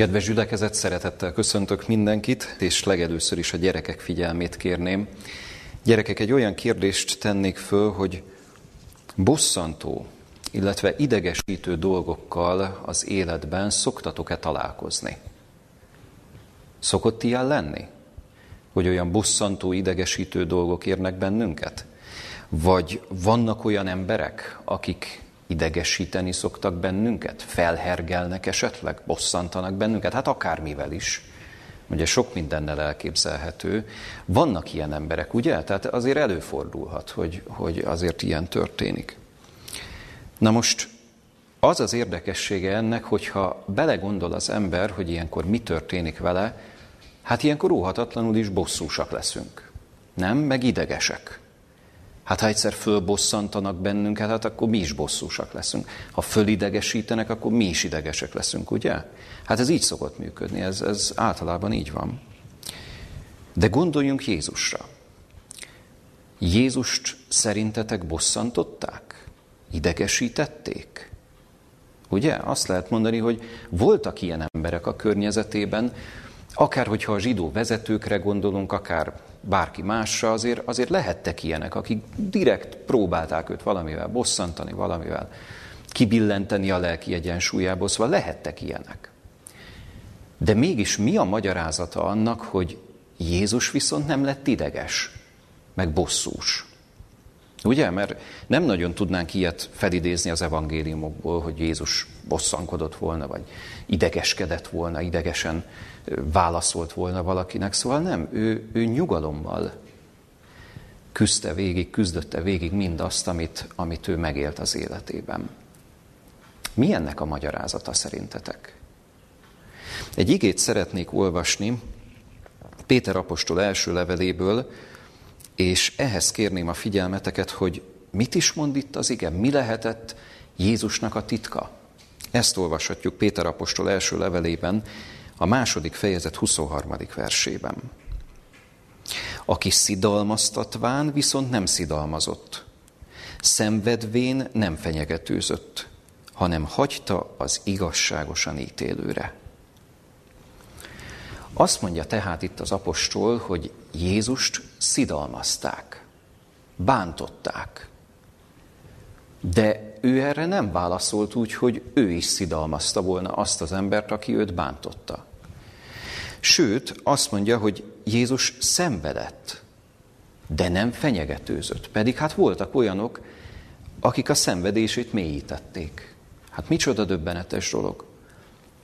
Kedves gyülekezet, szeretettel köszöntök mindenkit, és legelőször is a gyerekek figyelmét kérném. Gyerekek, egy olyan kérdést tennék föl, hogy bosszantó, illetve idegesítő dolgokkal az életben szoktatok-e találkozni? Szokott ilyen lenni? Hogy olyan bosszantó, idegesítő dolgok érnek bennünket? Vagy vannak olyan emberek, akik idegesíteni szoktak bennünket? Felhergelnek esetleg? Bosszantanak bennünket? Hát akármivel is. Ugye sok mindennel elképzelhető. Vannak ilyen emberek, ugye? Tehát azért előfordulhat, hogy, hogy azért ilyen történik. Na most az az érdekessége ennek, hogyha belegondol az ember, hogy ilyenkor mi történik vele, hát ilyenkor óhatatlanul is bosszúsak leszünk. Nem? Meg idegesek. Hát ha egyszer fölbosszantanak bennünket, hát akkor mi is bosszúsak leszünk. Ha fölidegesítenek, akkor mi is idegesek leszünk, ugye? Hát ez így szokott működni, ez, ez általában így van. De gondoljunk Jézusra. Jézust szerintetek bosszantották? Idegesítették? Ugye? Azt lehet mondani, hogy voltak ilyen emberek a környezetében, akár hogyha a zsidó vezetőkre gondolunk, akár bárki másra, azért, azért lehettek ilyenek, akik direkt próbálták őt valamivel bosszantani, valamivel kibillenteni a lelki egyensúlyából, szóval lehettek ilyenek. De mégis mi a magyarázata annak, hogy Jézus viszont nem lett ideges, meg bosszús? Ugye? Mert nem nagyon tudnánk ilyet felidézni az evangéliumokból, hogy Jézus bosszankodott volna, vagy idegeskedett volna, idegesen válaszolt volna valakinek. Szóval nem, ő, ő nyugalommal küzdte végig, küzdötte végig mindazt, amit, amit ő megélt az életében. Mi ennek a magyarázata szerintetek? Egy igét szeretnék olvasni Péter apostol első leveléből, és ehhez kérném a figyelmeteket, hogy mit is mond itt az ige, mi lehetett Jézusnak a titka. Ezt olvashatjuk Péter apostol első levelében, a második fejezet 23. versében. Aki szidalmaztatván, viszont nem szidalmazott. Szenvedvén nem fenyegetőzött, hanem hagyta az igazságosan ítélőre. Azt mondja tehát itt az apostol, hogy Jézust szidalmazták, bántották. De ő erre nem válaszolt úgy, hogy ő is szidalmazta volna azt az embert, aki őt bántotta. Sőt, azt mondja, hogy Jézus szenvedett, de nem fenyegetőzött. Pedig hát voltak olyanok, akik a szenvedését mélyítették. Hát micsoda döbbenetes dolog.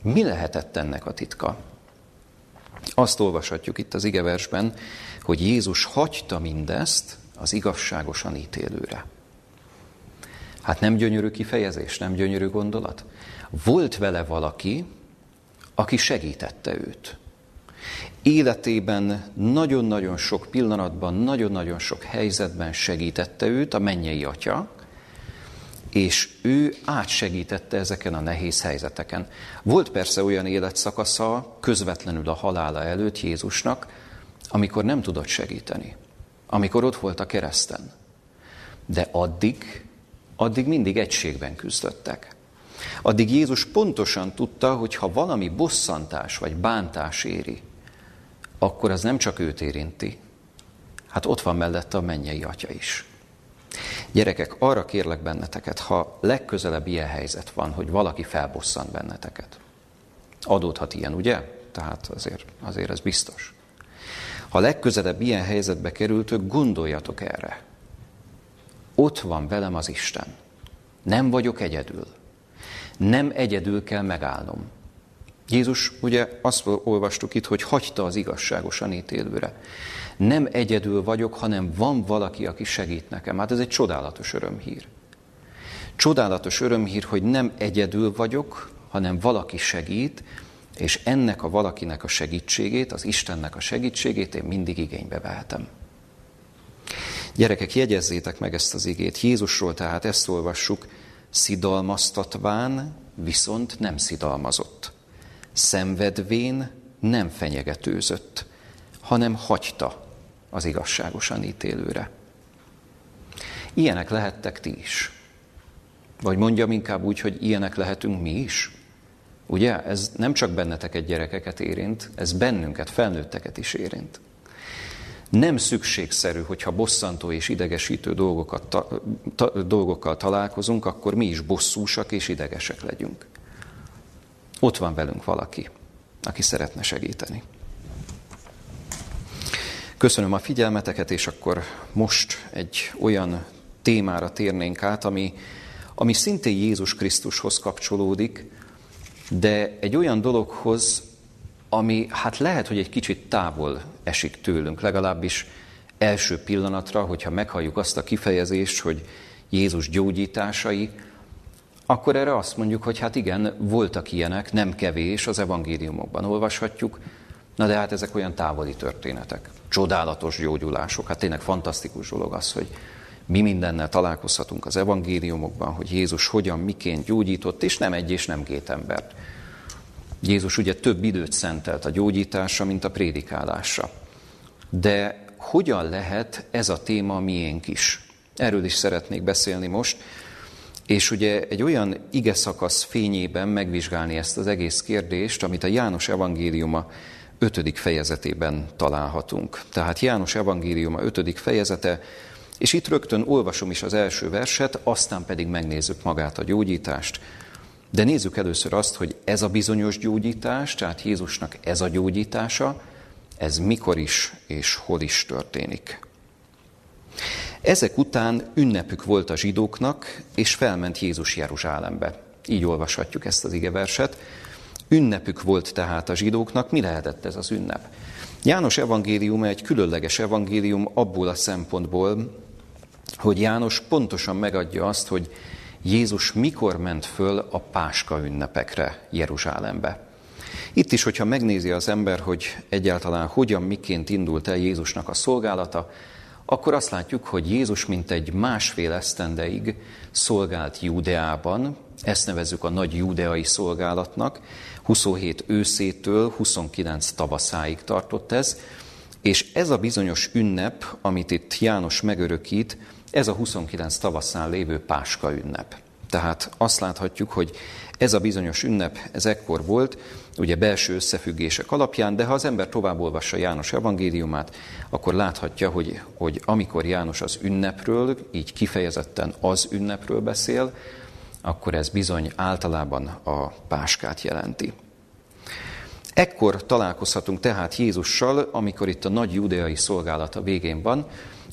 Mi lehetett ennek a titka? Azt olvashatjuk itt az igeversben, hogy Jézus hagyta mindezt az igazságosan ítélőre. Hát nem gyönyörű kifejezés, nem gyönyörű gondolat? Volt vele valaki, aki segítette őt. Életében nagyon-nagyon sok pillanatban, nagyon-nagyon sok helyzetben segítette őt a mennyei atya, és ő átsegítette ezeken a nehéz helyzeteken. Volt persze olyan életszakasza közvetlenül a halála előtt Jézusnak, amikor nem tudott segíteni, amikor ott volt a kereszten. De addig, addig mindig egységben küzdöttek. Addig Jézus pontosan tudta, hogy ha valami bosszantás vagy bántás éri, akkor az nem csak őt érinti, hát ott van mellette a mennyei atya is. Gyerekek, arra kérlek benneteket, ha legközelebb ilyen helyzet van, hogy valaki felbosszant benneteket. Adódhat ilyen, ugye? Tehát azért, azért ez biztos. Ha legközelebb ilyen helyzetbe kerültök, gondoljatok erre. Ott van velem az Isten. Nem vagyok egyedül. Nem egyedül kell megállnom. Jézus, ugye azt olvastuk itt, hogy hagyta az igazságosan ítélőre. Nem egyedül vagyok, hanem van valaki, aki segít nekem. Hát ez egy csodálatos örömhír. Csodálatos örömhír, hogy nem egyedül vagyok, hanem valaki segít, és ennek a valakinek a segítségét, az Istennek a segítségét én mindig igénybe vehetem. Gyerekek, jegyezzétek meg ezt az igét. Jézusról tehát ezt olvassuk, szidalmaztatván, viszont nem szidalmazott szenvedvén nem fenyegetőzött, hanem hagyta az igazságosan ítélőre. Ilyenek lehettek ti is. Vagy mondjam inkább úgy, hogy ilyenek lehetünk mi is. Ugye? Ez nem csak benneteket, gyerekeket érint, ez bennünket, felnőtteket is érint. Nem szükségszerű, hogyha bosszantó és idegesítő dolgokat, ta, ta, dolgokkal találkozunk, akkor mi is bosszúsak és idegesek legyünk. Ott van velünk valaki, aki szeretne segíteni. Köszönöm a figyelmeteket, és akkor most egy olyan témára térnénk át, ami, ami szintén Jézus Krisztushoz kapcsolódik, de egy olyan dologhoz, ami hát lehet, hogy egy kicsit távol esik tőlünk, legalábbis első pillanatra, hogyha meghalljuk azt a kifejezést, hogy Jézus gyógyításai, akkor erre azt mondjuk, hogy hát igen, voltak ilyenek, nem kevés, az evangéliumokban olvashatjuk, na de hát ezek olyan távoli történetek, csodálatos gyógyulások, hát tényleg fantasztikus dolog az, hogy mi mindennel találkozhatunk az evangéliumokban, hogy Jézus hogyan, miként gyógyított, és nem egy és nem két embert. Jézus ugye több időt szentelt a gyógyításra, mint a prédikálásra. De hogyan lehet ez a téma miénk is? Erről is szeretnék beszélni most, és ugye egy olyan ige szakasz fényében megvizsgálni ezt az egész kérdést, amit a János evangéliuma ötödik fejezetében találhatunk. Tehát János evangéliuma ötödik fejezete, és itt rögtön olvasom is az első verset, aztán pedig megnézzük magát a gyógyítást. De nézzük először azt, hogy ez a bizonyos gyógyítás, tehát Jézusnak ez a gyógyítása, ez mikor is és hol is történik. Ezek után ünnepük volt a zsidóknak, és felment Jézus Jeruzsálembe. Így olvashatjuk ezt az igeverset. Ünnepük volt tehát a zsidóknak. Mi lehetett ez az ünnep? János evangélium egy különleges evangélium abból a szempontból, hogy János pontosan megadja azt, hogy Jézus mikor ment föl a Páska ünnepekre Jeruzsálembe. Itt is, hogyha megnézi az ember, hogy egyáltalán hogyan, miként indult el Jézusnak a szolgálata, akkor azt látjuk, hogy Jézus mint egy másfél esztendeig szolgált Júdeában, ezt nevezzük a nagy júdeai szolgálatnak, 27 őszétől 29 tavaszáig tartott ez, és ez a bizonyos ünnep, amit itt János megörökít, ez a 29 tavaszán lévő Páska ünnep. Tehát azt láthatjuk, hogy ez a bizonyos ünnep, ez ekkor volt, ugye belső összefüggések alapján, de ha az ember tovább olvassa János evangéliumát, akkor láthatja, hogy, hogy amikor János az ünnepről, így kifejezetten az ünnepről beszél, akkor ez bizony általában a páskát jelenti. Ekkor találkozhatunk tehát Jézussal, amikor itt a nagy judeai szolgálata végén van,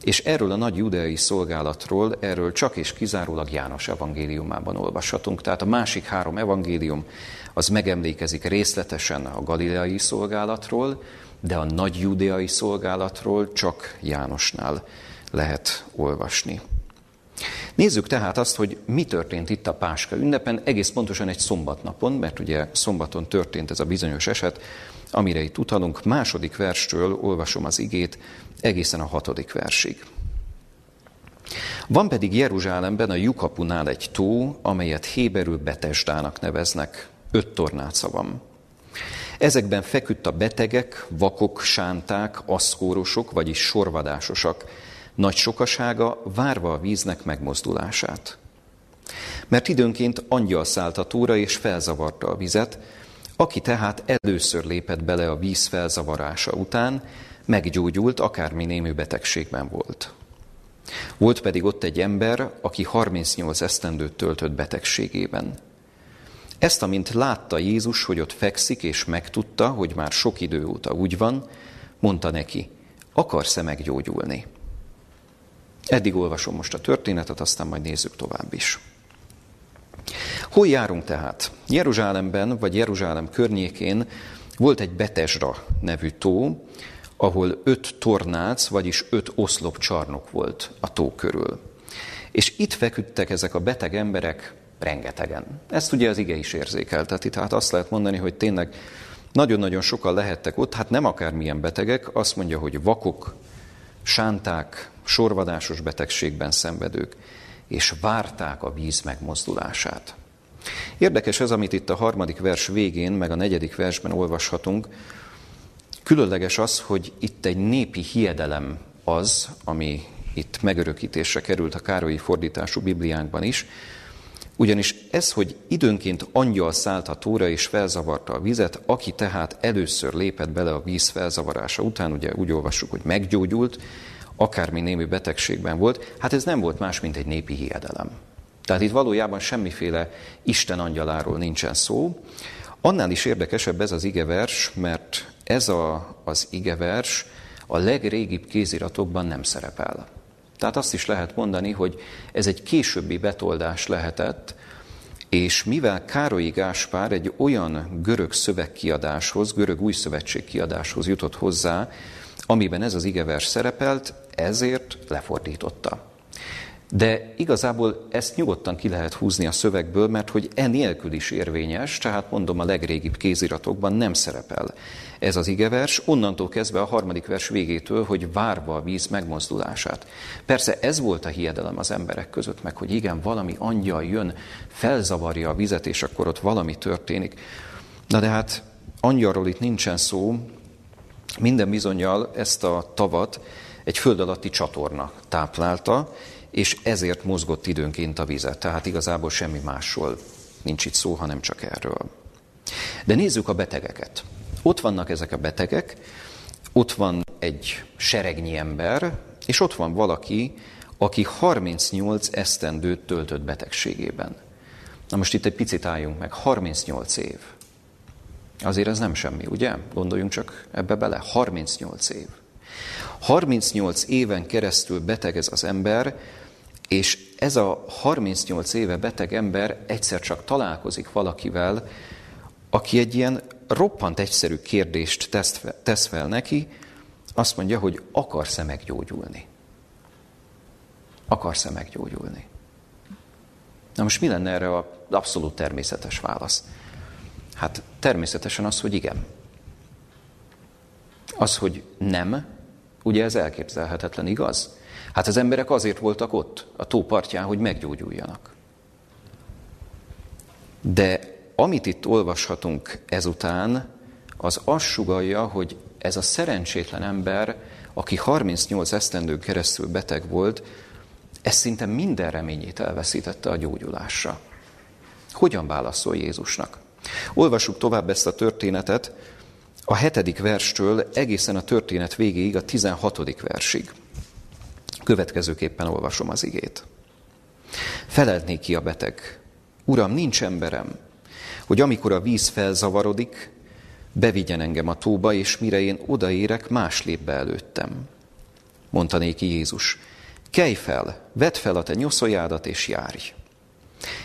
és erről a nagy judeai szolgálatról, erről csak és kizárólag János evangéliumában olvashatunk. Tehát a másik három evangélium az megemlékezik részletesen a galileai szolgálatról, de a nagy judeai szolgálatról csak Jánosnál lehet olvasni. Nézzük tehát azt, hogy mi történt itt a Páska ünnepen, egész pontosan egy szombatnapon, mert ugye szombaton történt ez a bizonyos eset, amire itt utalunk. Második verstől olvasom az igét egészen a hatodik versig. Van pedig Jeruzsálemben a Jukapunál egy tó, amelyet Héberül Betesdának neveznek. Öt tornáca van. Ezekben feküdt a betegek, vakok, sánták, aszkórosok, vagyis sorvadásosak, nagy sokasága várva a víznek megmozdulását. Mert időnként angyal szállt a tóra és felzavarta a vizet, aki tehát először lépett bele a víz felzavarása után, meggyógyult, akármi némű betegségben volt. Volt pedig ott egy ember, aki 38 esztendőt töltött betegségében. Ezt, amint látta Jézus, hogy ott fekszik, és megtudta, hogy már sok idő óta úgy van, mondta neki, akarsz-e meggyógyulni? Eddig olvasom most a történetet, aztán majd nézzük tovább is. Hol járunk tehát? Jeruzsálemben, vagy Jeruzsálem környékén volt egy Betesra nevű tó, ahol öt tornác, vagyis öt oszlop csarnok volt a tó körül. És itt feküdtek ezek a beteg emberek rengetegen. Ezt ugye az ige is érzékelteti, tehát azt lehet mondani, hogy tényleg nagyon-nagyon sokan lehettek ott, hát nem akármilyen betegek, azt mondja, hogy vakok, sánták, sorvadásos betegségben szenvedők, és várták a víz megmozdulását. Érdekes ez, amit itt a harmadik vers végén, meg a negyedik versben olvashatunk. Különleges az, hogy itt egy népi hiedelem az, ami itt megörökítésre került a Károlyi fordítású Bibliánkban is, Ugyanis ez, hogy időnként angyal szállt a tóra és felzavarta a vizet, aki tehát először lépett bele a víz felzavarása után, ugye úgy olvassuk, hogy meggyógyult, akármi némi betegségben volt, hát ez nem volt más, mint egy népi hiedelem. Tehát itt valójában semmiféle Isten angyaláról nincsen szó. Annál is érdekesebb ez az igevers, mert ez a, az igevers a legrégibb kéziratokban nem szerepel. Tehát azt is lehet mondani, hogy ez egy későbbi betoldás lehetett, és mivel Károlyi Gáspár egy olyan görög szövegkiadáshoz, görög új szövetség kiadáshoz jutott hozzá, amiben ez az igevers szerepelt, ezért lefordította. De igazából ezt nyugodtan ki lehet húzni a szövegből, mert hogy enélkül is érvényes, tehát mondom a legrégibb kéziratokban nem szerepel ez az igevers, onnantól kezdve a harmadik vers végétől, hogy várva a víz megmozdulását. Persze ez volt a hiedelem az emberek között, meg hogy igen, valami angyal jön, felzavarja a vizet, és akkor ott valami történik. Na de hát angyalról itt nincsen szó, minden bizonyal ezt a tavat egy föld alatti csatorna táplálta, és ezért mozgott időnként a vizet. Tehát igazából semmi másról nincs itt szó, hanem csak erről. De nézzük a betegeket. Ott vannak ezek a betegek, ott van egy seregnyi ember, és ott van valaki, aki 38 esztendőt töltött betegségében. Na most itt egy picit álljunk meg, 38 év. Azért ez nem semmi, ugye? Gondoljunk csak ebbe bele, 38 év. 38 éven keresztül beteg ez az ember, és ez a 38 éve beteg ember egyszer csak találkozik valakivel, aki egy ilyen roppant egyszerű kérdést tesz fel neki, azt mondja, hogy akarsz-e meggyógyulni? Akarsz-e meggyógyulni? Na most mi lenne erre az abszolút természetes válasz? Hát természetesen az, hogy igen. Az, hogy nem, ugye ez elképzelhetetlen, igaz? Hát az emberek azért voltak ott, a tópartján, hogy meggyógyuljanak. De amit itt olvashatunk ezután, az azt sugalja, hogy ez a szerencsétlen ember, aki 38 esztendő keresztül beteg volt, ez szinte minden reményét elveszítette a gyógyulásra. Hogyan válaszol Jézusnak? Olvassuk tovább ezt a történetet a hetedik verstől egészen a történet végéig, a 16. versig. Következőképpen olvasom az igét. Felelt ki a beteg. Uram, nincs emberem, hogy amikor a víz felzavarodik, bevigyen engem a tóba, és mire én odaérek, más lép be előttem. Mondta néki Jézus, kelj fel, vedd fel a te nyoszoljádat, és járj.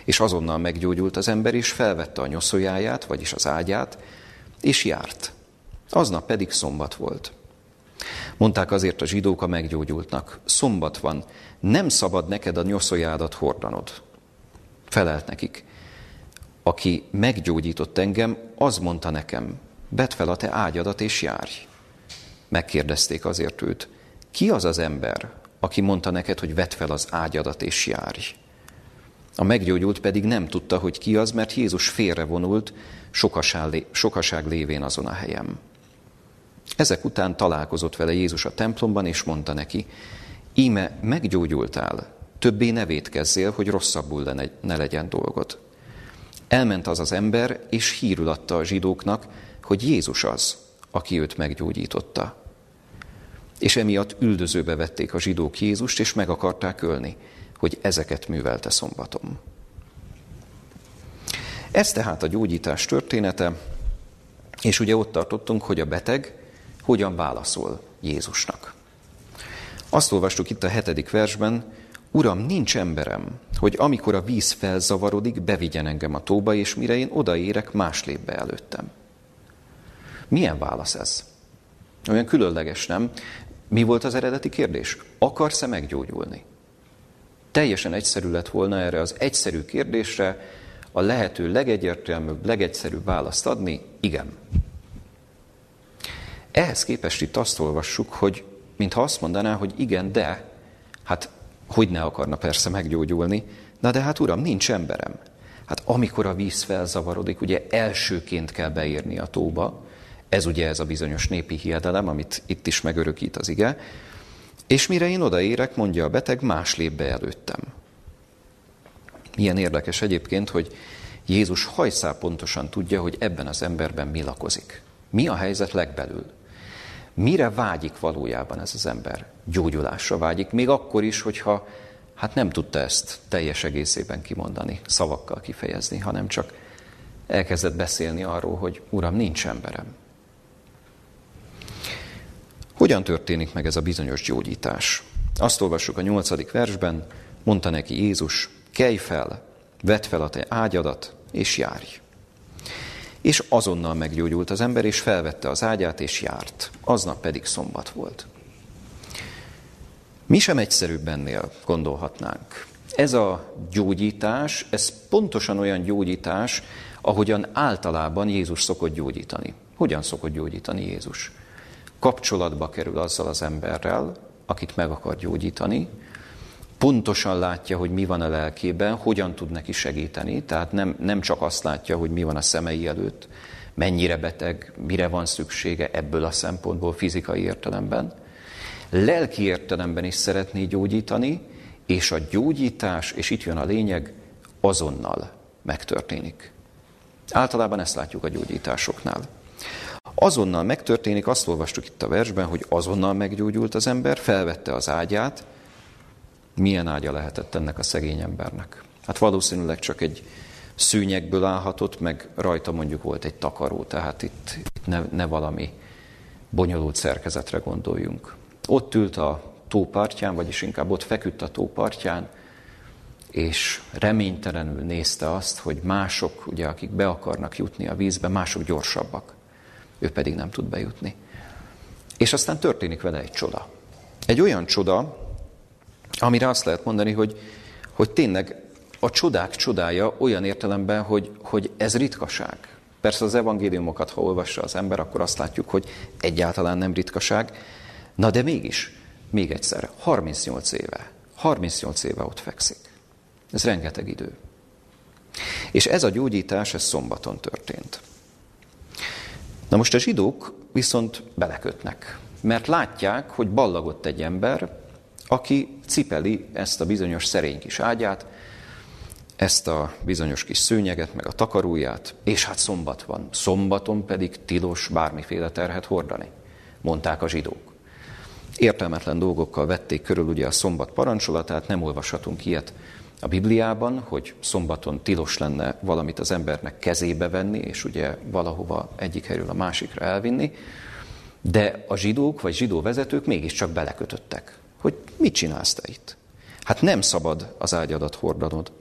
És azonnal meggyógyult az ember, és felvette a nyoszójáját, vagyis az ágyát, és járt. Aznap pedig szombat volt. Mondták azért a zsidók a meggyógyultnak, szombat van, nem szabad neked a nyoszójádat hordanod. Felelt nekik, aki meggyógyított engem, az mondta nekem, vedd fel a te ágyadat és járj. Megkérdezték azért őt, ki az az ember, aki mondta neked, hogy vedd fel az ágyadat és járj? A meggyógyult pedig nem tudta, hogy ki az, mert Jézus félrevonult, sokaság lévén azon a helyem. Ezek után találkozott vele Jézus a templomban, és mondta neki, íme meggyógyultál, többé ne védkezzél, hogy rosszabbul ne legyen dolgod. Elment az az ember, és hírül adta a zsidóknak, hogy Jézus az, aki őt meggyógyította. És emiatt üldözőbe vették a zsidók Jézust, és meg akarták ölni, hogy ezeket művelte szombatom. Ez tehát a gyógyítás története, és ugye ott tartottunk, hogy a beteg hogyan válaszol Jézusnak. Azt olvastuk itt a hetedik versben, Uram, nincs emberem, hogy amikor a víz felzavarodik, bevigyen engem a tóba, és mire én odaérek, más lép be előttem. Milyen válasz ez? Olyan különleges, nem? Mi volt az eredeti kérdés? Akarsz-e meggyógyulni? Teljesen egyszerű lett volna erre az egyszerű kérdésre a lehető legegyértelműbb, legegyszerűbb választ adni, igen. Ehhez képest itt azt olvassuk, hogy mintha azt mondaná, hogy igen, de, hát hogy ne akarna persze meggyógyulni, na de hát uram, nincs emberem. Hát amikor a víz felzavarodik, ugye elsőként kell beírni a tóba, ez ugye ez a bizonyos népi hiedelem, amit itt is megörökít az ige, és mire én odaérek, mondja a beteg, más lép be előttem. Milyen érdekes egyébként, hogy Jézus hajszál pontosan tudja, hogy ebben az emberben mi lakozik. Mi a helyzet legbelül? Mire vágyik valójában ez az ember? Gyógyulásra vágyik, még akkor is, hogyha hát nem tudta ezt teljes egészében kimondani, szavakkal kifejezni, hanem csak elkezdett beszélni arról, hogy Uram, nincs emberem. Hogyan történik meg ez a bizonyos gyógyítás? Azt olvassuk a nyolcadik versben, mondta neki Jézus, kelj fel, vedd fel a te ágyadat, és járj. És azonnal meggyógyult az ember, és felvette az ágyát, és járt. Aznap pedig szombat volt. Mi sem egyszerűbb ennél, gondolhatnánk. Ez a gyógyítás, ez pontosan olyan gyógyítás, ahogyan általában Jézus szokott gyógyítani. Hogyan szokott gyógyítani Jézus? Kapcsolatba kerül azzal az emberrel, akit meg akar gyógyítani, pontosan látja, hogy mi van a lelkében, hogyan tud neki segíteni, tehát nem, nem csak azt látja, hogy mi van a szemei előtt, mennyire beteg, mire van szüksége ebből a szempontból fizikai értelemben, lelki értelemben is szeretné gyógyítani, és a gyógyítás, és itt jön a lényeg, azonnal megtörténik. Általában ezt látjuk a gyógyításoknál. Azonnal megtörténik, azt olvastuk itt a versben, hogy azonnal meggyógyult az ember, felvette az ágyát, milyen ágya lehetett ennek a szegény embernek? Hát valószínűleg csak egy szűnyekből állhatott, meg rajta mondjuk volt egy takaró, tehát itt, itt ne, ne valami bonyolult szerkezetre gondoljunk. Ott ült a tópartján, vagyis inkább ott feküdt a tópartján, és reménytelenül nézte azt, hogy mások, ugye, akik be akarnak jutni a vízbe, mások gyorsabbak. Ő pedig nem tud bejutni. És aztán történik vele egy csoda. Egy olyan csoda, Amire azt lehet mondani, hogy, hogy tényleg a csodák csodája olyan értelemben, hogy, hogy ez ritkaság. Persze az evangéliumokat, ha olvassa az ember, akkor azt látjuk, hogy egyáltalán nem ritkaság. Na de mégis, még egyszer, 38 éve, 38 éve ott fekszik. Ez rengeteg idő. És ez a gyógyítás, ez szombaton történt. Na most a zsidók viszont belekötnek, mert látják, hogy ballagott egy ember, aki cipeli ezt a bizonyos szerény kis ágyát, ezt a bizonyos kis szőnyeget, meg a takaróját, és hát szombat van. Szombaton pedig tilos bármiféle terhet hordani, mondták a zsidók. Értelmetlen dolgokkal vették körül ugye a szombat parancsolatát, nem olvashatunk ilyet a Bibliában, hogy szombaton tilos lenne valamit az embernek kezébe venni, és ugye valahova egyik helyről a másikra elvinni, de a zsidók vagy zsidó vezetők mégiscsak belekötöttek hogy mit csinálsz te itt? Hát nem szabad az ágyadat hordanod.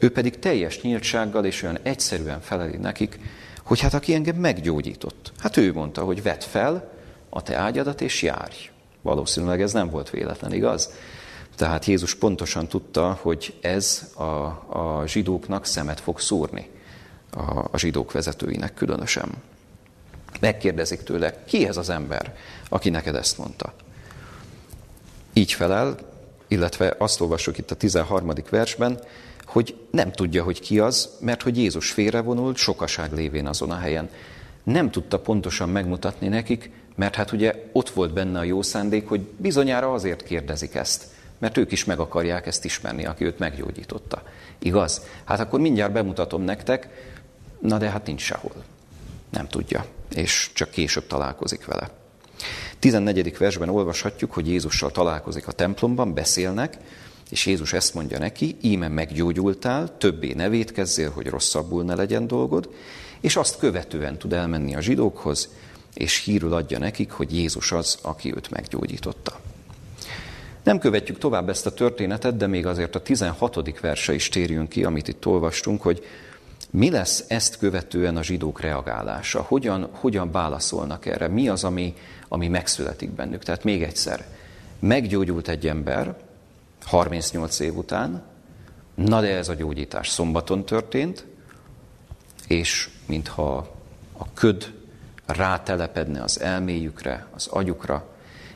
Ő pedig teljes nyíltsággal és olyan egyszerűen feleli nekik, hogy hát aki engem meggyógyított. Hát ő mondta, hogy vedd fel a te ágyadat és járj. Valószínűleg ez nem volt véletlen, igaz? Tehát Jézus pontosan tudta, hogy ez a, a zsidóknak szemet fog szúrni, a, a zsidók vezetőinek különösen. Megkérdezik tőle, ki ez az ember, aki neked ezt mondta? Így felel, illetve azt olvassuk itt a 13. versben, hogy nem tudja, hogy ki az, mert hogy Jézus félrevonult, sokaság lévén azon a helyen. Nem tudta pontosan megmutatni nekik, mert hát ugye ott volt benne a jó szándék, hogy bizonyára azért kérdezik ezt, mert ők is meg akarják ezt ismerni, aki őt meggyógyította. Igaz? Hát akkor mindjárt bemutatom nektek, na de hát nincs sehol. Nem tudja, és csak később találkozik vele. 14. versben olvashatjuk, hogy Jézussal találkozik a templomban, beszélnek, és Jézus ezt mondja neki, íme meggyógyultál, többé ne védkezzél, hogy rosszabbul ne legyen dolgod, és azt követően tud elmenni a zsidókhoz, és hírül adja nekik, hogy Jézus az, aki őt meggyógyította. Nem követjük tovább ezt a történetet, de még azért a 16. verse is térjünk ki, amit itt olvastunk, hogy mi lesz ezt követően a zsidók reagálása? Hogyan, hogyan válaszolnak erre? Mi az, ami, ami megszületik bennük? Tehát még egyszer, meggyógyult egy ember 38 év után, na de ez a gyógyítás szombaton történt, és mintha a köd rátelepedne az elméjükre, az agyukra,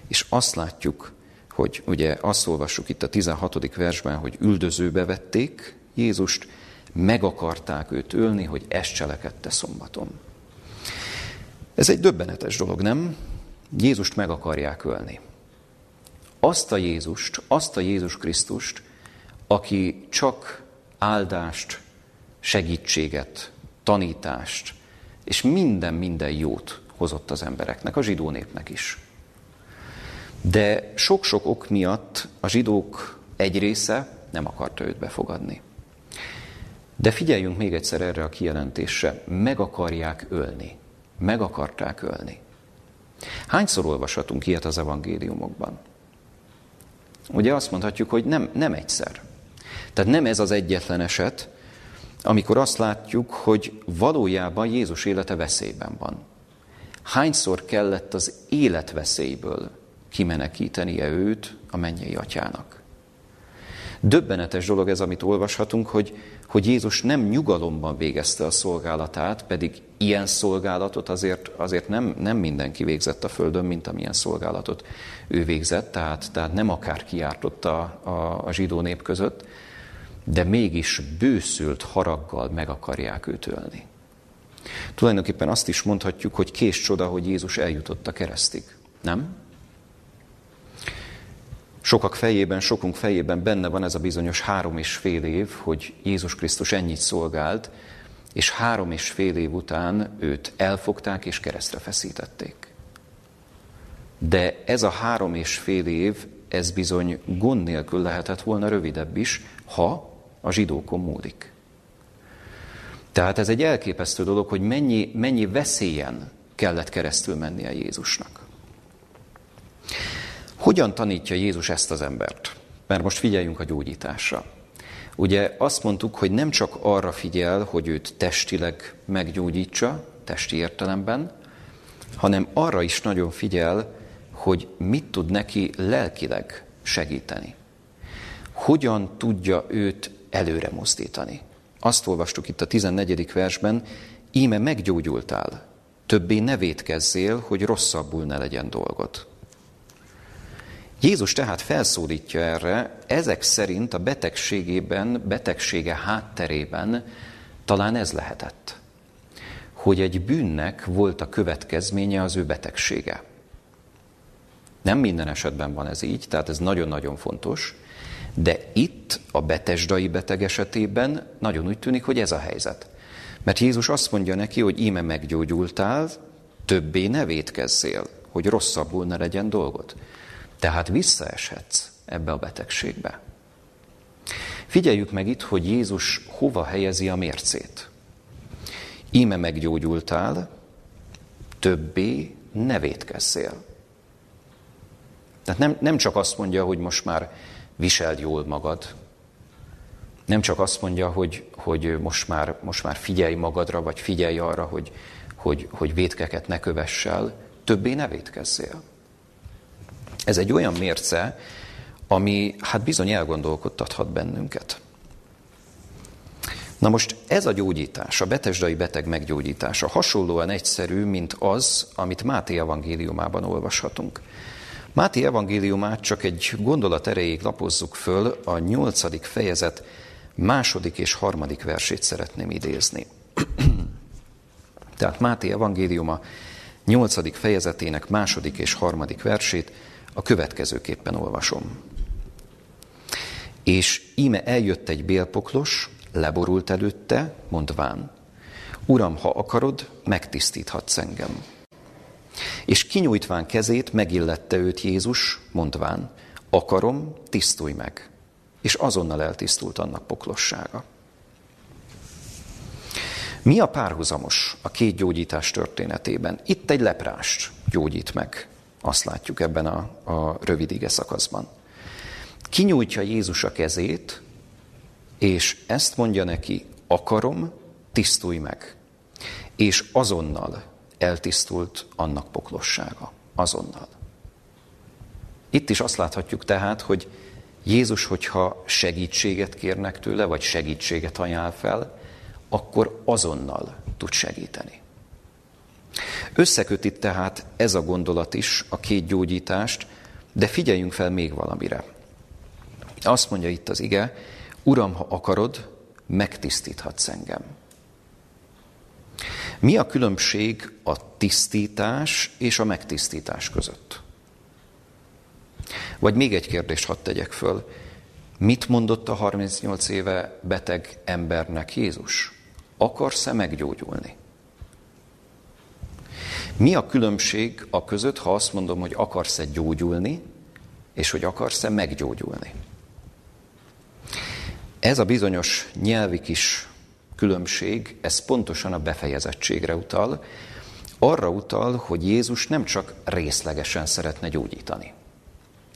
és azt látjuk, hogy ugye azt olvassuk itt a 16. versben, hogy üldözőbe vették Jézust, meg akarták őt ölni, hogy ezt cselekedte szombaton. Ez egy döbbenetes dolog, nem? Jézust meg akarják ölni. Azt a Jézust, azt a Jézus Krisztust, aki csak áldást, segítséget, tanítást, és minden-minden jót hozott az embereknek, a zsidó népnek is. De sok-sok ok miatt a zsidók egy része nem akarta őt befogadni. De figyeljünk még egyszer erre a kijelentésre, meg akarják ölni. Meg akarták ölni. Hányszor olvashatunk ilyet az evangéliumokban? Ugye azt mondhatjuk, hogy nem, nem egyszer. Tehát nem ez az egyetlen eset, amikor azt látjuk, hogy valójában Jézus élete veszélyben van. Hányszor kellett az életveszélyből kimenekítenie őt a mennyei atyának? Döbbenetes dolog ez, amit olvashatunk, hogy, hogy Jézus nem nyugalomban végezte a szolgálatát, pedig ilyen szolgálatot azért, azért nem, nem mindenki végzett a Földön, mint amilyen szolgálatot ő végzett, tehát, tehát nem akár kiártott a, a, a zsidó nép között, de mégis bőszült haraggal meg akarják őt ölni. Tulajdonképpen azt is mondhatjuk, hogy kés csoda, hogy Jézus eljutott a keresztig. Nem? Sokak fejében, sokunk fejében benne van ez a bizonyos három és fél év, hogy Jézus Krisztus ennyit szolgált, és három és fél év után őt elfogták és keresztre feszítették. De ez a három és fél év, ez bizony gond nélkül lehetett volna rövidebb is, ha a zsidókon múlik. Tehát ez egy elképesztő dolog, hogy mennyi, mennyi veszélyen kellett keresztül mennie Jézusnak. Hogyan tanítja Jézus ezt az embert? Mert most figyeljünk a gyógyításra. Ugye azt mondtuk, hogy nem csak arra figyel, hogy őt testileg meggyógyítsa, testi értelemben, hanem arra is nagyon figyel, hogy mit tud neki lelkileg segíteni. Hogyan tudja őt előre mozdítani. Azt olvastuk itt a 14. versben, íme meggyógyultál, többé ne védkezzél, hogy rosszabbul ne legyen dolgod. Jézus tehát felszólítja erre, ezek szerint a betegségében, betegsége hátterében talán ez lehetett, hogy egy bűnnek volt a következménye az ő betegsége. Nem minden esetben van ez így, tehát ez nagyon-nagyon fontos, de itt a betesdai beteg esetében nagyon úgy tűnik, hogy ez a helyzet. Mert Jézus azt mondja neki, hogy íme meggyógyultál, többé ne védkezzél, hogy rosszabbul ne legyen dolgod. Tehát visszaeshetsz ebbe a betegségbe. Figyeljük meg itt, hogy Jézus hova helyezi a mércét. Íme meggyógyultál, többé ne védkezzél. Tehát nem, nem csak azt mondja, hogy most már viseld jól magad. Nem csak azt mondja, hogy, hogy most, már, most már figyelj magadra, vagy figyelj arra, hogy, hogy, hogy vétkeket ne kövessel, többé ne vétkezzél. Ez egy olyan mérce, ami hát bizony elgondolkodtathat bennünket. Na most ez a gyógyítás, a betesdai beteg meggyógyítása hasonlóan egyszerű, mint az, amit Máté evangéliumában olvashatunk. Máté evangéliumát csak egy gondolat erejéig lapozzuk föl, a nyolcadik fejezet második és harmadik versét szeretném idézni. Tehát Máté evangéliuma nyolcadik fejezetének második és harmadik versét a következőképpen olvasom. És íme eljött egy bélpoklos, leborult előtte, mondván, Uram, ha akarod, megtisztíthatsz engem. És kinyújtván kezét megillette őt Jézus, mondván, akarom, tisztulj meg. És azonnal eltisztult annak poklossága. Mi a párhuzamos a két gyógyítás történetében? Itt egy leprást gyógyít meg, azt látjuk ebben a, a rövid ige szakaszban. Kinyújtja Jézus a kezét, és ezt mondja neki, akarom, tisztulj meg. És azonnal eltisztult annak poklossága. Azonnal. Itt is azt láthatjuk tehát, hogy Jézus, hogyha segítséget kérnek tőle, vagy segítséget ajánl fel, akkor azonnal tud segíteni. Összeköt itt tehát ez a gondolat is a két gyógyítást, de figyeljünk fel még valamire. Azt mondja itt az ige, Uram, ha akarod, megtisztíthatsz engem. Mi a különbség a tisztítás és a megtisztítás között? Vagy még egy kérdést hadd tegyek föl. Mit mondott a 38 éve beteg embernek Jézus? Akarsz-e meggyógyulni? Mi a különbség a között, ha azt mondom, hogy akarsz-e gyógyulni, és hogy akarsz-e meggyógyulni? Ez a bizonyos nyelvi kis különbség, ez pontosan a befejezettségre utal, arra utal, hogy Jézus nem csak részlegesen szeretne gyógyítani.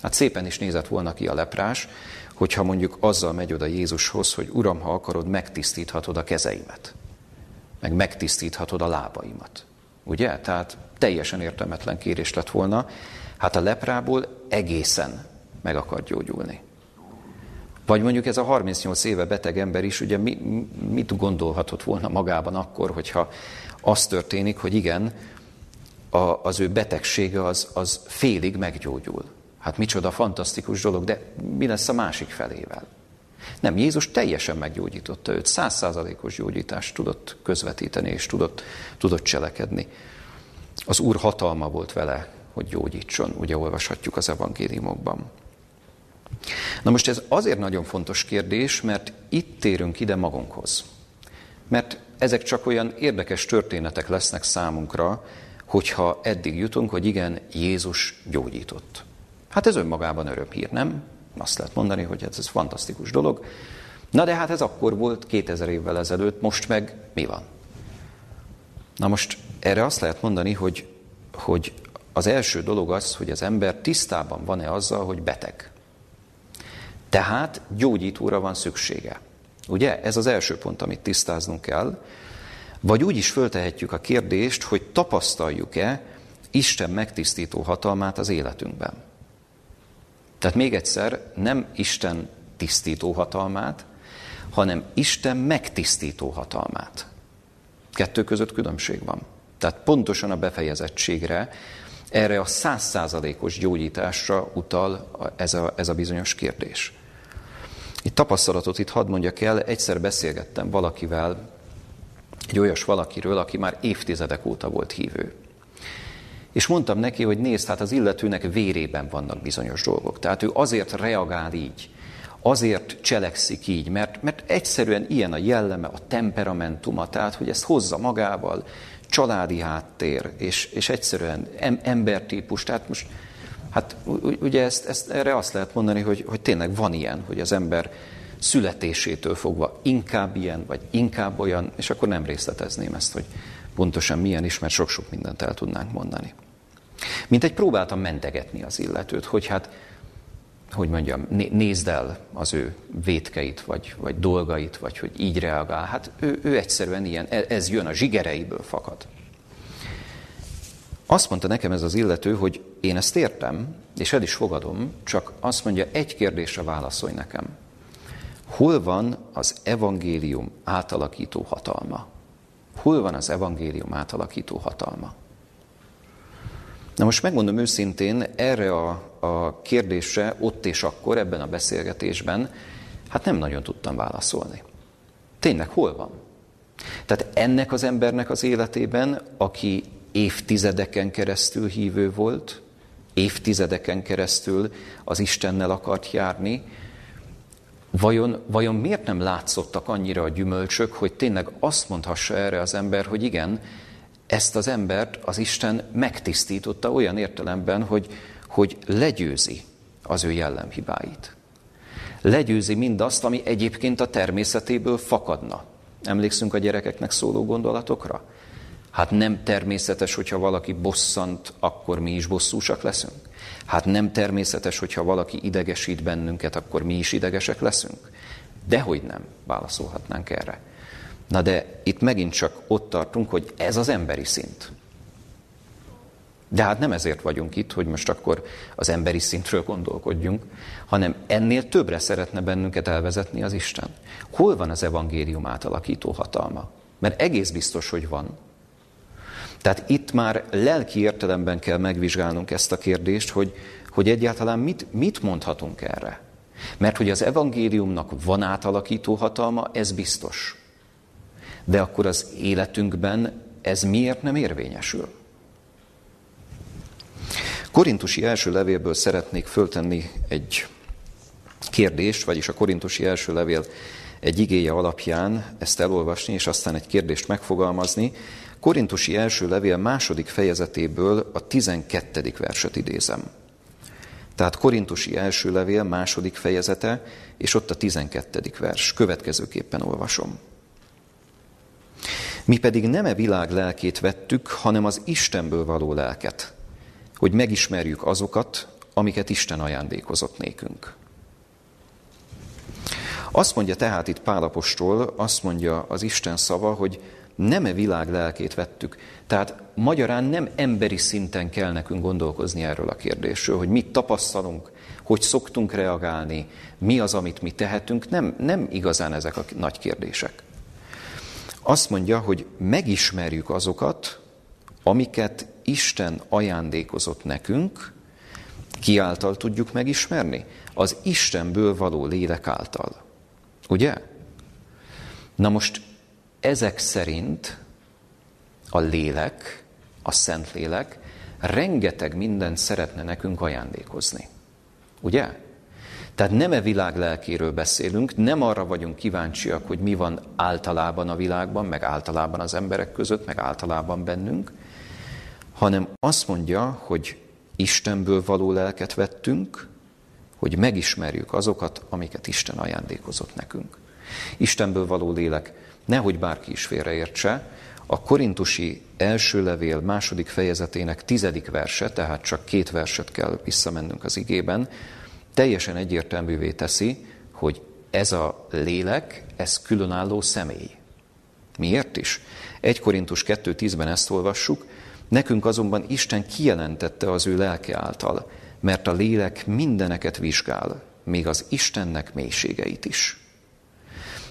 Hát szépen is nézett volna ki a leprás, hogyha mondjuk azzal megy oda Jézushoz, hogy Uram, ha akarod, megtisztíthatod a kezeimet, meg megtisztíthatod a lábaimat. Ugye? Tehát teljesen értelmetlen kérés lett volna. Hát a leprából egészen meg akar gyógyulni. Vagy mondjuk ez a 38 éve beteg ember is, ugye mi, mit gondolhatott volna magában akkor, hogyha az történik, hogy igen, a, az ő betegsége az, az félig meggyógyul. Hát micsoda fantasztikus dolog, de mi lesz a másik felével? Nem, Jézus teljesen meggyógyította őt, százszázalékos gyógyítást tudott közvetíteni, és tudott, tudott cselekedni. Az Úr hatalma volt vele, hogy gyógyítson, ugye olvashatjuk az evangéliumokban. Na most ez azért nagyon fontos kérdés, mert itt térünk ide magunkhoz. Mert ezek csak olyan érdekes történetek lesznek számunkra, hogyha eddig jutunk, hogy igen, Jézus gyógyított. Hát ez önmagában örömhír, nem? Azt lehet mondani, hogy ez, ez fantasztikus dolog. Na de hát ez akkor volt 2000 évvel ezelőtt, most meg mi van? Na most erre azt lehet mondani, hogy, hogy az első dolog az, hogy az ember tisztában van-e azzal, hogy beteg. Tehát gyógyítóra van szüksége. Ugye? Ez az első pont, amit tisztáznunk kell. Vagy úgy is föltehetjük a kérdést, hogy tapasztaljuk-e Isten megtisztító hatalmát az életünkben. Tehát még egyszer, nem Isten tisztító hatalmát, hanem Isten megtisztító hatalmát. Kettő között különbség van. Tehát pontosan a befejezettségre, erre a százszázalékos gyógyításra utal ez a, ez a bizonyos kérdés. Itt tapasztalatot itt hadd mondjak el, egyszer beszélgettem valakivel, egy olyas valakiről, aki már évtizedek óta volt hívő. És mondtam neki, hogy nézd, hát az illetőnek vérében vannak bizonyos dolgok. Tehát ő azért reagál így, azért cselekszik így, mert, mert egyszerűen ilyen a jelleme, a temperamentuma, tehát hogy ezt hozza magával, családi háttér, és, és egyszerűen em, embertípus. Tehát most, hát ugye ezt, ezt, erre azt lehet mondani, hogy, hogy tényleg van ilyen, hogy az ember születésétől fogva inkább ilyen, vagy inkább olyan, és akkor nem részletezném ezt, hogy pontosan milyen is, mert sok-sok mindent el tudnánk mondani. Mint egy próbáltam mentegetni az illetőt, hogy hát, hogy mondjam, nézd el az ő vétkeit, vagy, vagy dolgait, vagy hogy így reagál. Hát ő, ő egyszerűen ilyen, e, ez jön a zsigereiből fakad. Azt mondta nekem ez az illető, hogy én ezt értem, és el is fogadom, csak azt mondja, egy kérdésre válaszolj nekem. Hol van az evangélium átalakító hatalma? Hol van az evangélium átalakító hatalma? Na most megmondom őszintén, erre a, a kérdésre ott és akkor ebben a beszélgetésben, hát nem nagyon tudtam válaszolni. Tényleg hol van? Tehát ennek az embernek az életében, aki évtizedeken keresztül hívő volt, évtizedeken keresztül az Istennel akart járni, vajon, vajon miért nem látszottak annyira a gyümölcsök, hogy tényleg azt mondhassa erre az ember, hogy igen, ezt az embert az Isten megtisztította olyan értelemben, hogy, hogy legyőzi az ő jellemhibáit. Legyőzi mindazt, ami egyébként a természetéből fakadna. Emlékszünk a gyerekeknek szóló gondolatokra? Hát nem természetes, hogyha valaki bosszant, akkor mi is bosszúsak leszünk. Hát nem természetes, hogyha valaki idegesít bennünket, akkor mi is idegesek leszünk. Dehogy nem, válaszolhatnánk erre. Na de itt megint csak ott tartunk, hogy ez az emberi szint. De hát nem ezért vagyunk itt, hogy most akkor az emberi szintről gondolkodjunk, hanem ennél többre szeretne bennünket elvezetni az Isten. Hol van az evangélium átalakító hatalma? Mert egész biztos, hogy van. Tehát itt már lelki értelemben kell megvizsgálnunk ezt a kérdést, hogy, hogy egyáltalán mit, mit mondhatunk erre. Mert hogy az evangéliumnak van átalakító hatalma, ez biztos. De akkor az életünkben ez miért nem érvényesül? Korintusi első levélből szeretnék föltenni egy kérdést, vagyis a korintusi első levél egy igéje alapján ezt elolvasni, és aztán egy kérdést megfogalmazni. Korintusi első levél második fejezetéből a 12. verset idézem. Tehát Korintusi első levél második fejezete, és ott a 12. vers. Következőképpen olvasom. Mi pedig nem e világ lelkét vettük, hanem az Istenből való lelket, hogy megismerjük azokat, amiket Isten ajándékozott nékünk. Azt mondja tehát itt Pálapostól, azt mondja az Isten szava, hogy nem e világ lelkét vettük. Tehát magyarán nem emberi szinten kell nekünk gondolkozni erről a kérdésről, hogy mit tapasztalunk, hogy szoktunk reagálni, mi az, amit mi tehetünk. Nem, nem igazán ezek a nagy kérdések. Azt mondja, hogy megismerjük azokat, amiket Isten ajándékozott nekünk, ki által tudjuk megismerni? Az Istenből való lélek által. Ugye? Na most ezek szerint a lélek, a szent lélek rengeteg mindent szeretne nekünk ajándékozni. Ugye? Tehát nem e világ lelkéről beszélünk, nem arra vagyunk kíváncsiak, hogy mi van általában a világban, meg általában az emberek között, meg általában bennünk, hanem azt mondja, hogy Istenből való lelket vettünk, hogy megismerjük azokat, amiket Isten ajándékozott nekünk. Istenből való lélek, nehogy bárki is félreértse, a korintusi első levél második fejezetének tizedik verse, tehát csak két verset kell visszamennünk az igében, teljesen egyértelművé teszi, hogy ez a lélek, ez különálló személy. Miért is? 1 Korintus 2.10-ben ezt olvassuk, nekünk azonban Isten kijelentette az ő lelke által, mert a lélek mindeneket vizsgál, még az Istennek mélységeit is.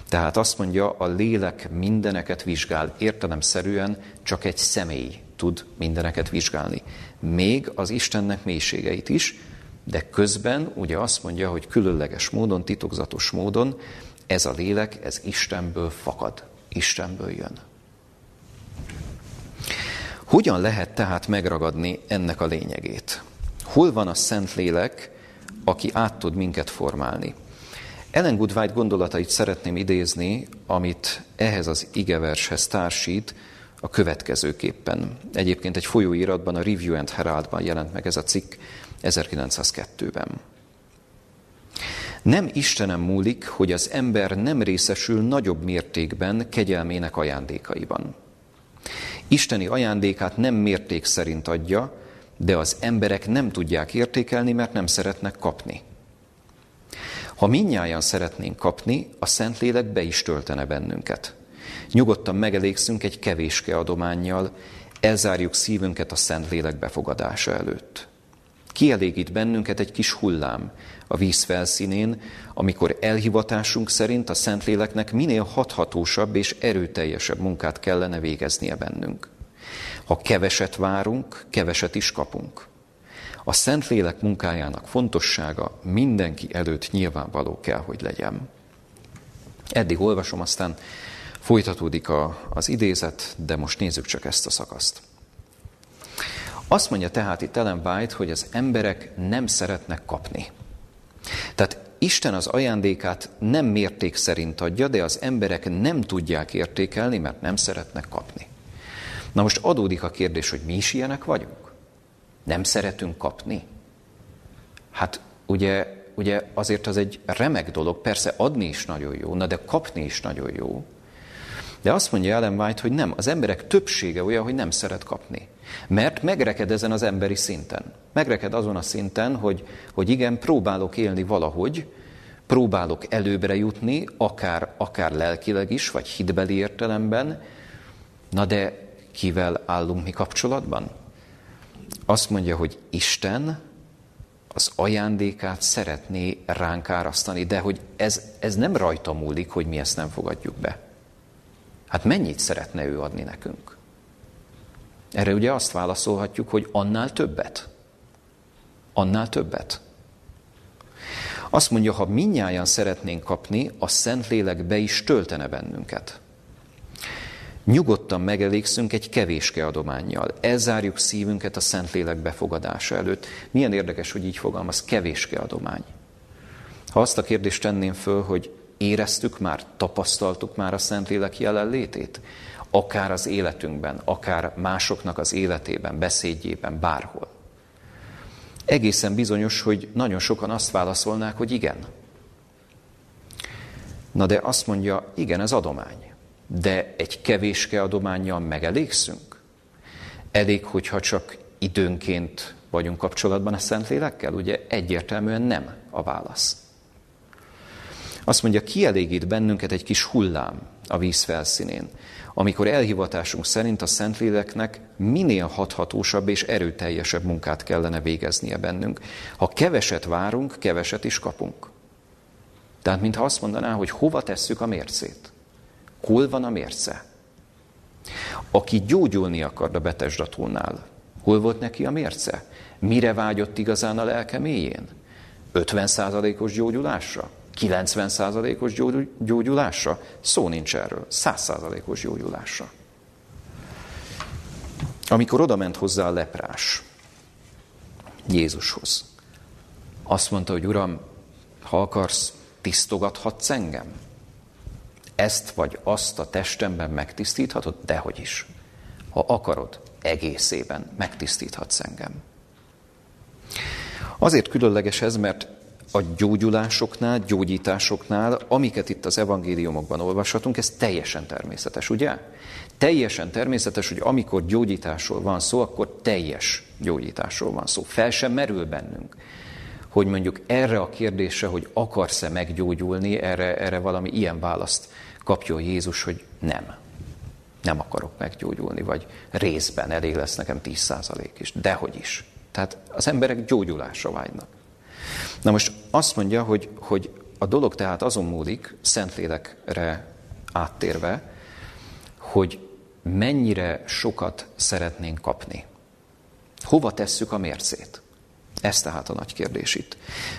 Tehát azt mondja, a lélek mindeneket vizsgál, értelemszerűen csak egy személy tud mindeneket vizsgálni. Még az Istennek mélységeit is, de közben ugye azt mondja, hogy különleges módon, titokzatos módon ez a lélek, ez Istenből fakad, Istenből jön. Hogyan lehet tehát megragadni ennek a lényegét? Hol van a Szent Lélek, aki át tud minket formálni? Ellen Good White gondolatait szeretném idézni, amit ehhez az igevershez társít a következőképpen. Egyébként egy folyóiratban, a Review and Heraldban jelent meg ez a cikk 1902-ben. Nem Istenem múlik, hogy az ember nem részesül nagyobb mértékben kegyelmének ajándékaiban. Isteni ajándékát nem mérték szerint adja, de az emberek nem tudják értékelni, mert nem szeretnek kapni. Ha minnyáján szeretnénk kapni, a Szentlélek be is töltene bennünket. Nyugodtan megelégszünk egy kevéske adományjal, elzárjuk szívünket a Szentlélek befogadása előtt. Kielégít bennünket egy kis hullám a víz felszínén, amikor elhivatásunk szerint a Szentléleknek minél hathatósabb és erőteljesebb munkát kellene végeznie bennünk. Ha keveset várunk, keveset is kapunk. A Szentlélek munkájának fontossága mindenki előtt nyilvánvaló kell, hogy legyen. Eddig olvasom, aztán folytatódik a, az idézet, de most nézzük csak ezt a szakaszt. Azt mondja tehát itt Ellen White, hogy az emberek nem szeretnek kapni. Tehát Isten az ajándékát nem mérték szerint adja, de az emberek nem tudják értékelni, mert nem szeretnek kapni. Na most adódik a kérdés, hogy mi is ilyenek vagyunk? Nem szeretünk kapni? Hát ugye, ugye azért az egy remek dolog, persze adni is nagyon jó, na de kapni is nagyon jó. De azt mondja Ellen White, hogy nem, az emberek többsége olyan, hogy nem szeret kapni. Mert megreked ezen az emberi szinten. Megreked azon a szinten, hogy, hogy igen, próbálok élni valahogy, próbálok előbbre jutni, akár, akár lelkileg is, vagy hitbeli értelemben, na de kivel állunk mi kapcsolatban? Azt mondja, hogy Isten az ajándékát szeretné ránk árasztani, de hogy ez, ez nem rajta múlik, hogy mi ezt nem fogadjuk be. Hát mennyit szeretne ő adni nekünk? Erre ugye azt válaszolhatjuk, hogy annál többet. Annál többet. Azt mondja, ha minnyáján szeretnénk kapni, a Szentlélek be is töltene bennünket. Nyugodtan megelégszünk egy kevéske adományjal. Elzárjuk szívünket a Szentlélek befogadása előtt. Milyen érdekes, hogy így fogalmaz, kevéske adomány. Ha azt a kérdést tenném föl, hogy éreztük már, tapasztaltuk már a Szentlélek jelenlétét, akár az életünkben, akár másoknak az életében, beszédjében, bárhol. Egészen bizonyos, hogy nagyon sokan azt válaszolnák, hogy igen. Na de azt mondja, igen, ez adomány. De egy kevéske adományjal megelégszünk? Elég, hogyha csak időnként vagyunk kapcsolatban a Szentlélekkel? Ugye egyértelműen nem a válasz. Azt mondja, kielégít bennünket egy kis hullám a víz felszínén, amikor elhivatásunk szerint a Szentléleknek minél hathatósabb és erőteljesebb munkát kellene végeznie bennünk. Ha keveset várunk, keveset is kapunk. Tehát mintha azt mondaná, hogy hova tesszük a mércét. Hol van a mérce? Aki gyógyulni akar a betesdatúnál, hol volt neki a mérce? Mire vágyott igazán a lelke mélyén? 50%-os gyógyulásra? 90%-os gyógyulásra? Szó nincs erről. 100%-os gyógyulásra. Amikor oda ment hozzá a leprás Jézushoz, azt mondta, hogy Uram, ha akarsz, tisztogathatsz engem? Ezt vagy azt a testemben megtisztíthatod? Dehogy is. Ha akarod, egészében megtisztíthatsz engem. Azért különleges ez, mert a gyógyulásoknál, gyógyításoknál, amiket itt az evangéliumokban olvashatunk, ez teljesen természetes, ugye? Teljesen természetes, hogy amikor gyógyításról van szó, akkor teljes gyógyításról van szó. Fel sem merül bennünk, hogy mondjuk erre a kérdésre, hogy akarsz-e meggyógyulni, erre, erre valami ilyen választ kapjon Jézus, hogy nem. Nem akarok meggyógyulni, vagy részben elég lesz nekem 10% is. Dehogy is. Tehát az emberek gyógyulásra vágynak. Na most azt mondja, hogy, hogy a dolog tehát azon múlik, Szentlélekre áttérve, hogy mennyire sokat szeretnénk kapni. Hova tesszük a mércét? Ez tehát a nagy kérdés itt.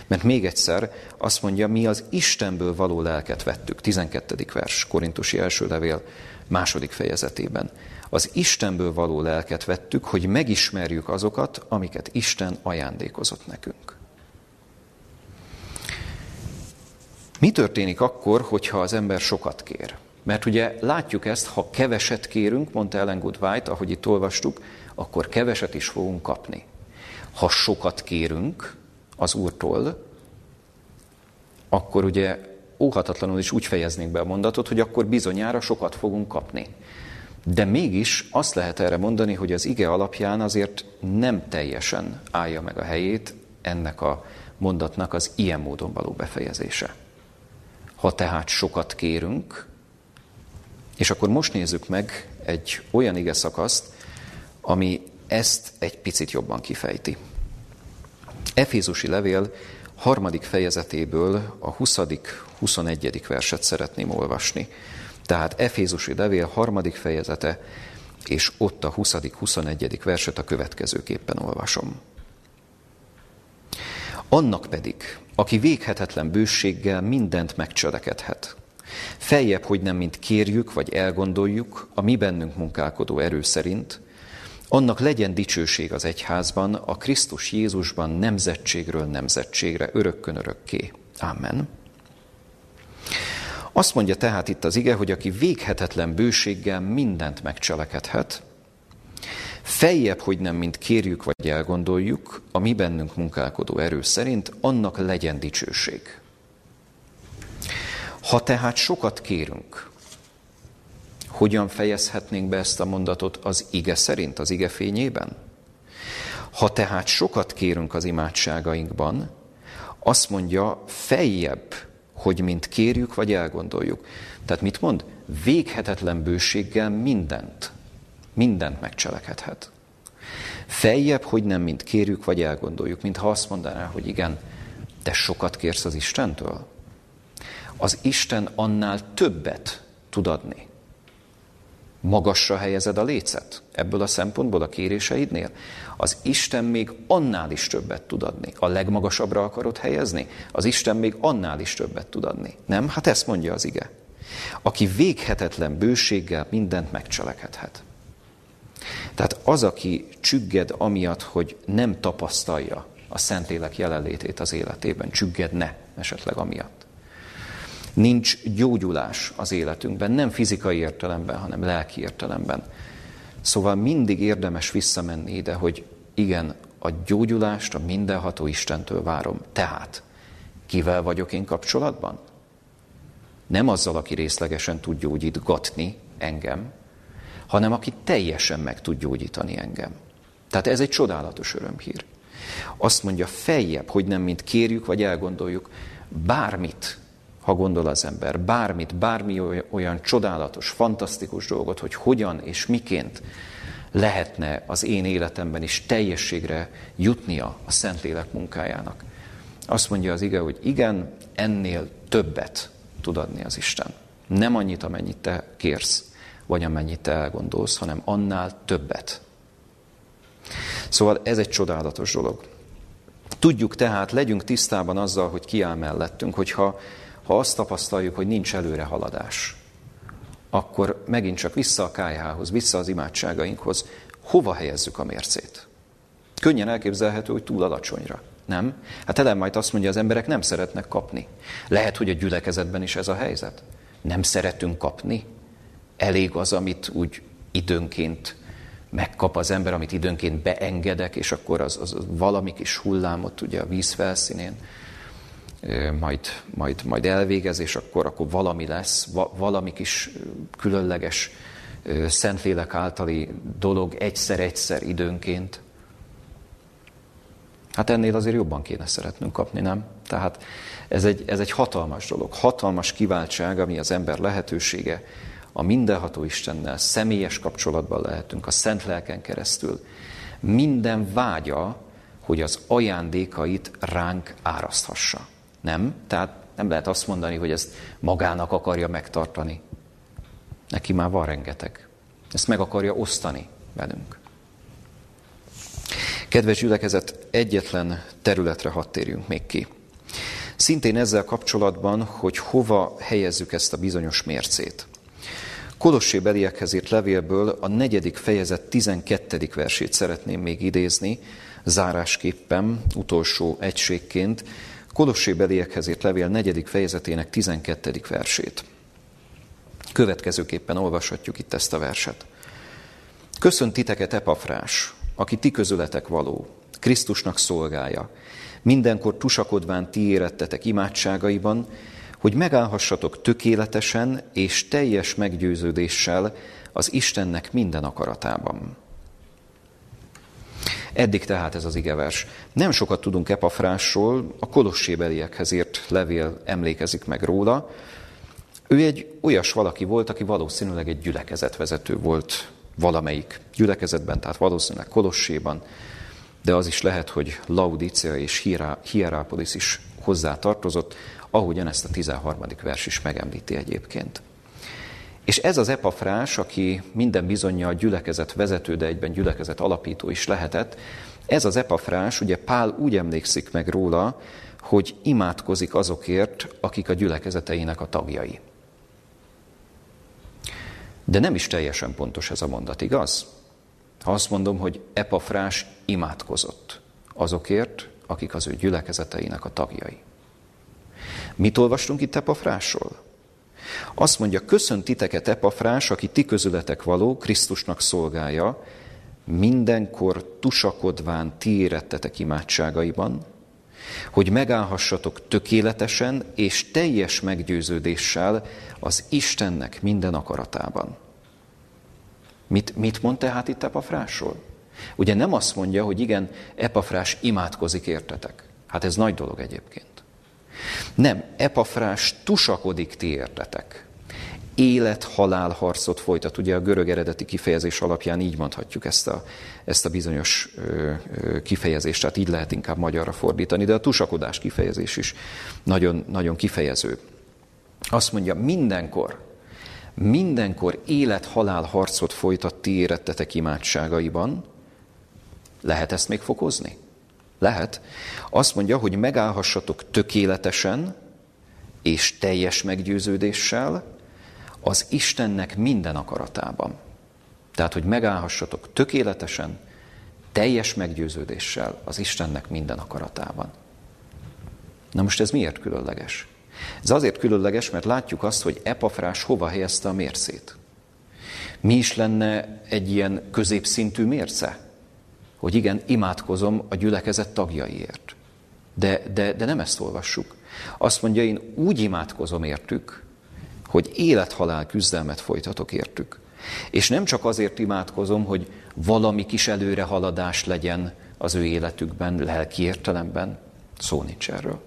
Mert még egyszer azt mondja, mi az Istenből való lelket vettük. 12. vers, Korintusi első levél második fejezetében. Az Istenből való lelket vettük, hogy megismerjük azokat, amiket Isten ajándékozott nekünk. Mi történik akkor, hogyha az ember sokat kér? Mert ugye látjuk ezt, ha keveset kérünk, mondta Ellen White, ahogy itt olvastuk, akkor keveset is fogunk kapni. Ha sokat kérünk az Úrtól, akkor ugye óhatatlanul is úgy fejeznénk be a mondatot, hogy akkor bizonyára sokat fogunk kapni. De mégis azt lehet erre mondani, hogy az ige alapján azért nem teljesen állja meg a helyét ennek a mondatnak az ilyen módon való befejezése. Ha tehát sokat kérünk, és akkor most nézzük meg egy olyan ige szakaszt, ami ezt egy picit jobban kifejti. Efézusi levél harmadik fejezetéből a 20.-21. verset szeretném olvasni. Tehát Efézusi levél harmadik fejezete, és ott a 20.-21. verset a következőképpen olvasom. Annak pedig, aki véghetetlen bőséggel mindent megcselekedhet. Feljebb, hogy nem mint kérjük vagy elgondoljuk, a mi bennünk munkálkodó erő szerint, annak legyen dicsőség az egyházban, a Krisztus Jézusban nemzetségről nemzetségre, örökkön örökké. Amen. Azt mondja tehát itt az ige, hogy aki véghetetlen bőséggel mindent megcselekedhet, Feljebb, hogy nem mint kérjük vagy elgondoljuk, a mi bennünk munkálkodó erő szerint, annak legyen dicsőség. Ha tehát sokat kérünk, hogyan fejezhetnénk be ezt a mondatot az ige szerint, az ige fényében? Ha tehát sokat kérünk az imádságainkban, azt mondja, feljebb, hogy mint kérjük vagy elgondoljuk. Tehát mit mond? Véghetetlen bőséggel mindent Mindent megcselekedhet. Feljebb, hogy nem mint kérjük vagy elgondoljuk, mintha azt mondaná, hogy igen, te sokat kérsz az Istentől. Az Isten annál többet tud adni. Magasra helyezed a lécet ebből a szempontból a kéréseidnél. Az Isten még annál is többet tud adni. A legmagasabbra akarod helyezni? Az Isten még annál is többet tud adni. Nem? Hát ezt mondja az ige. Aki véghetetlen bőséggel mindent megcselekedhet. Tehát az, aki csügged amiatt, hogy nem tapasztalja a Szentlélek jelenlétét az életében, csüggedne, esetleg amiatt. Nincs gyógyulás az életünkben, nem fizikai értelemben, hanem lelki értelemben. Szóval mindig érdemes visszamenni ide, hogy igen, a gyógyulást a mindenható Istentől várom. Tehát, kivel vagyok én kapcsolatban? Nem azzal, aki részlegesen tud gyógyítgatni engem, hanem aki teljesen meg tud gyógyítani engem. Tehát ez egy csodálatos örömhír. Azt mondja, feljebb, hogy nem mint kérjük vagy elgondoljuk, bármit, ha gondol az ember, bármit, bármi olyan csodálatos, fantasztikus dolgot, hogy hogyan és miként lehetne az én életemben is teljességre jutnia a Szentlélek munkájának. Azt mondja az ige, hogy igen, ennél többet tud adni az Isten. Nem annyit, amennyit te kérsz, vagy amennyit elgondolsz, hanem annál többet. Szóval ez egy csodálatos dolog. Tudjuk tehát, legyünk tisztában azzal, hogy ki áll mellettünk, hogyha ha azt tapasztaljuk, hogy nincs előre haladás, akkor megint csak vissza a kájhához, vissza az imádságainkhoz, hova helyezzük a mércét? Könnyen elképzelhető, hogy túl alacsonyra. Nem? Hát Ellen majd azt mondja, az emberek nem szeretnek kapni. Lehet, hogy a gyülekezetben is ez a helyzet. Nem szeretünk kapni. Elég az, amit úgy időnként megkap az ember, amit időnként beengedek, és akkor az, az valami kis hullámot ugye a víz felszínén majd, majd, majd elvégez, és akkor, akkor valami lesz, valami kis különleges Szentlélek általi dolog egyszer-egyszer időnként. Hát ennél azért jobban kéne szeretnünk kapni, nem? Tehát ez egy, ez egy hatalmas dolog, hatalmas kiváltság, ami az ember lehetősége, a mindenható Istennel személyes kapcsolatban lehetünk, a Szent Lelken keresztül. Minden vágya, hogy az ajándékait ránk áraszthassa. Nem? Tehát nem lehet azt mondani, hogy ezt magának akarja megtartani. Neki már van rengeteg. Ezt meg akarja osztani velünk. Kedves gyülekezet, egyetlen területre hadd térjünk még ki. Szintén ezzel kapcsolatban, hogy hova helyezzük ezt a bizonyos mércét. Kolossé beliekhez írt levélből a negyedik fejezet 12. versét szeretném még idézni, zárásképpen, utolsó egységként, Kolossé beliekhez írt levél negyedik fejezetének 12. versét. Következőképpen olvashatjuk itt ezt a verset. Köszönt titeket Epafrás, aki ti közületek való, Krisztusnak szolgája, mindenkor tusakodván ti érettetek imádságaiban, hogy megállhassatok tökéletesen és teljes meggyőződéssel az Istennek minden akaratában. Eddig tehát ez az igevers. Nem sokat tudunk Epafrásról, a kolossébeliekhez írt levél emlékezik meg róla. Ő egy olyas valaki volt, aki valószínűleg egy gyülekezetvezető volt valamelyik gyülekezetben, tehát valószínűleg Kolosséban, de az is lehet, hogy Laudícia és Hierápolis is hozzá tartozott, ahogyan ezt a 13. vers is megemlíti egyébként. És ez az epafrás, aki minden bizonyja a gyülekezet vezető, de egyben gyülekezet alapító is lehetett, ez az epafrás, ugye Pál úgy emlékszik meg róla, hogy imádkozik azokért, akik a gyülekezeteinek a tagjai. De nem is teljesen pontos ez a mondat, igaz? Ha azt mondom, hogy Epafrás imádkozott azokért, akik az ő gyülekezeteinek a tagjai. Mit olvastunk itt Epafrásról? Azt mondja, köszönt titeket Epafrás, aki ti közületek való, Krisztusnak szolgája, mindenkor tusakodván ti érettetek imádságaiban, hogy megállhassatok tökéletesen és teljes meggyőződéssel az Istennek minden akaratában. Mit, mit mond tehát itt Epafrásról? Ugye nem azt mondja, hogy igen, Epafrás imádkozik értetek. Hát ez nagy dolog egyébként. Nem, Epafrás tusakodik ti értetek. Élet-halál harcot folytat. Ugye a görög eredeti kifejezés alapján így mondhatjuk ezt a, ezt a bizonyos ö, ö, kifejezést, tehát így lehet inkább magyarra fordítani, de a tusakodás kifejezés is nagyon, nagyon kifejező. Azt mondja, mindenkor, mindenkor élet-halál harcot folytat ti érettetek imádságaiban, lehet ezt még fokozni? Lehet. Azt mondja, hogy megállhassatok tökéletesen és teljes meggyőződéssel az Istennek minden akaratában. Tehát, hogy megállhassatok tökéletesen, teljes meggyőződéssel az Istennek minden akaratában. Na most ez miért különleges? Ez azért különleges, mert látjuk azt, hogy Epafrás hova helyezte a mércét. Mi is lenne egy ilyen középszintű mérce? Hogy igen, imádkozom a gyülekezet tagjaiért. De, de, de nem ezt olvassuk. Azt mondja, én úgy imádkozom értük, hogy élethalál küzdelmet folytatok értük. És nem csak azért imádkozom, hogy valami kis előrehaladás legyen az ő életükben, lelki értelemben, szó nincs erről.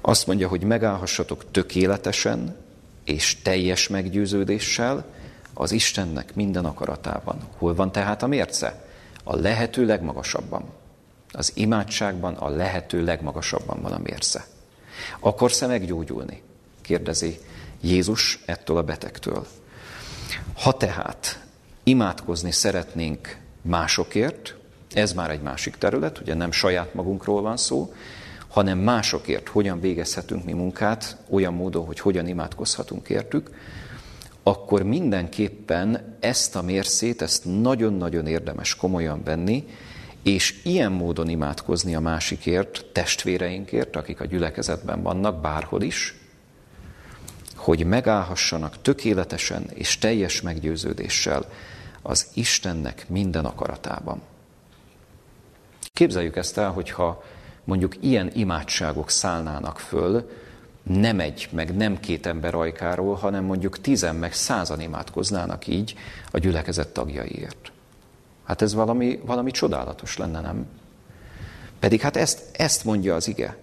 Azt mondja, hogy megállhassatok tökéletesen és teljes meggyőződéssel az Istennek minden akaratában. Hol van tehát a mérce? A lehető legmagasabban. Az imádságban a lehető legmagasabban van a mérce. Akarsz-e meggyógyulni? kérdezi Jézus ettől a betegtől. Ha tehát imádkozni szeretnénk másokért, ez már egy másik terület, ugye nem saját magunkról van szó, hanem másokért hogyan végezhetünk mi munkát, olyan módon, hogy hogyan imádkozhatunk értük, akkor mindenképpen ezt a mércét, ezt nagyon-nagyon érdemes komolyan venni, és ilyen módon imádkozni a másikért, testvéreinkért, akik a gyülekezetben vannak, bárhol is, hogy megállhassanak tökéletesen és teljes meggyőződéssel az Istennek minden akaratában. Képzeljük ezt el, hogyha mondjuk ilyen imádságok szállnának föl, nem egy, meg nem két ember ajkáról, hanem mondjuk tizen, meg százan imádkoznának így a gyülekezet tagjaiért. Hát ez valami, valami csodálatos lenne, nem? Pedig hát ezt, ezt mondja az ige.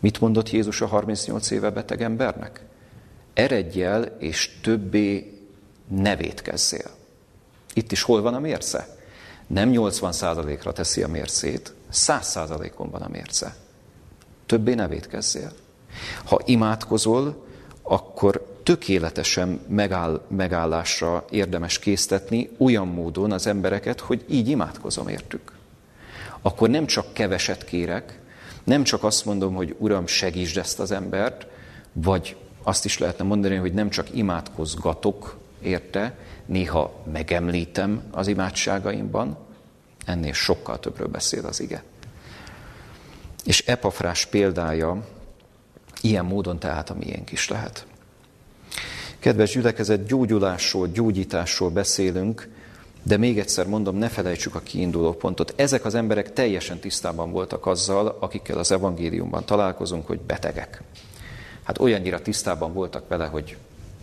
Mit mondott Jézus a 38 éve beteg embernek? Eredj el, és többé ne vétkezzél. Itt is hol van a mérce? Nem 80%-ra teszi a mércét, 100%-on van a mérce. Többé ne vétkezzél. Ha imádkozol, akkor tökéletesen megáll, megállásra érdemes késztetni olyan módon az embereket, hogy így imádkozom értük. Akkor nem csak keveset kérek, nem csak azt mondom, hogy Uram, segítsd ezt az embert, vagy azt is lehetne mondani, hogy nem csak imádkozgatok érte, néha megemlítem az imádságaimban, ennél sokkal többről beszél az ige. És Epafrás példája ilyen módon tehát a miénk is lehet. Kedves gyülekezet, gyógyulásról, gyógyításról beszélünk, de még egyszer mondom, ne felejtsük a kiinduló pontot. Ezek az emberek teljesen tisztában voltak azzal, akikkel az evangéliumban találkozunk, hogy betegek. Hát olyannyira tisztában voltak vele, hogy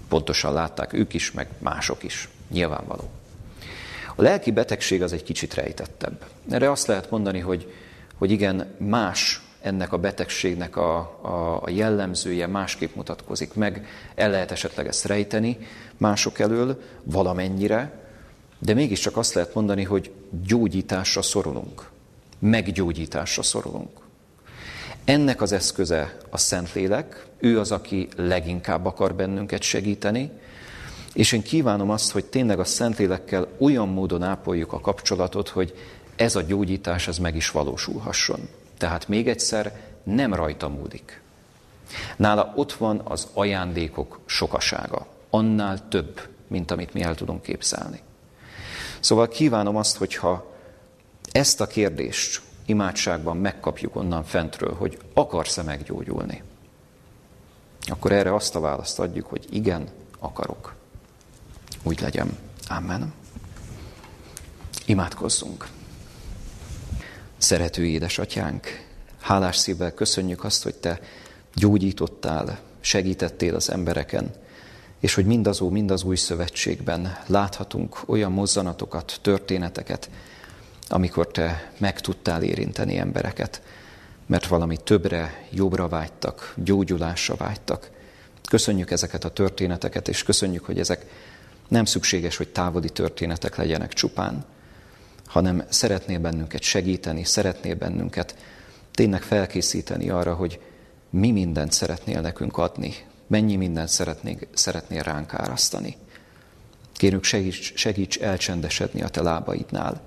pontosan látták ők is, meg mások is. Nyilvánvaló. A lelki betegség az egy kicsit rejtettebb. Erre azt lehet mondani, hogy, hogy igen, más ennek a betegségnek a, a, a jellemzője másképp mutatkozik meg, el lehet esetleg ezt rejteni mások elől valamennyire, de mégiscsak azt lehet mondani, hogy gyógyításra szorulunk, meggyógyításra szorulunk. Ennek az eszköze a Szentlélek, ő az, aki leginkább akar bennünket segíteni, és én kívánom azt, hogy tényleg a Szentlélekkel olyan módon ápoljuk a kapcsolatot, hogy ez a gyógyítás ez meg is valósulhasson. Tehát még egyszer, nem rajta múlik. Nála ott van az ajándékok sokasága. Annál több, mint amit mi el tudunk képzelni. Szóval kívánom azt, hogyha ezt a kérdést imádságban megkapjuk onnan fentről, hogy akarsz-e meggyógyulni, akkor erre azt a választ adjuk, hogy igen, akarok. Úgy legyen. Amen. Imádkozzunk. Szerető édesatyánk, hálás szívvel köszönjük azt, hogy Te gyógyítottál, segítettél az embereken, és hogy mindazó, mindaz új szövetségben láthatunk olyan mozzanatokat, történeteket, amikor Te meg tudtál érinteni embereket, mert valami többre, jobbra vágytak, gyógyulásra vágytak. Köszönjük ezeket a történeteket, és köszönjük, hogy ezek nem szükséges, hogy távoli történetek legyenek csupán, hanem szeretnél bennünket segíteni, szeretnél bennünket tényleg felkészíteni arra, hogy mi mindent szeretnél nekünk adni, mennyi mindent szeretnél, szeretnél ránk árasztani. Kérünk, segíts, segíts elcsendesedni a te lábaidnál,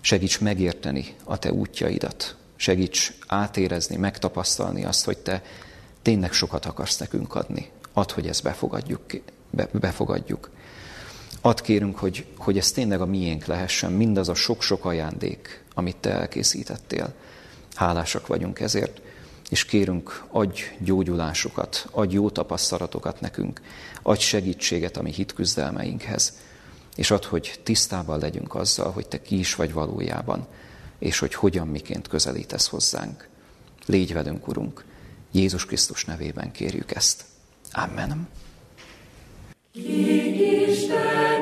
segíts megérteni a te útjaidat, segíts átérezni, megtapasztalni azt, hogy te tényleg sokat akarsz nekünk adni. Add, hogy ezt befogadjuk. befogadjuk. Add kérünk, hogy, hogy ez tényleg a miénk lehessen, mindaz a sok-sok ajándék, amit Te elkészítettél. Hálásak vagyunk ezért. És kérünk, adj gyógyulásokat, adj jó tapasztalatokat nekünk, adj segítséget a mi hitküzdelmeinkhez, és add, hogy tisztában legyünk azzal, hogy te ki is vagy valójában, és hogy hogyan miként közelítesz hozzánk. Légy velünk, Urunk! Jézus Krisztus nevében kérjük ezt. Amen. Boy.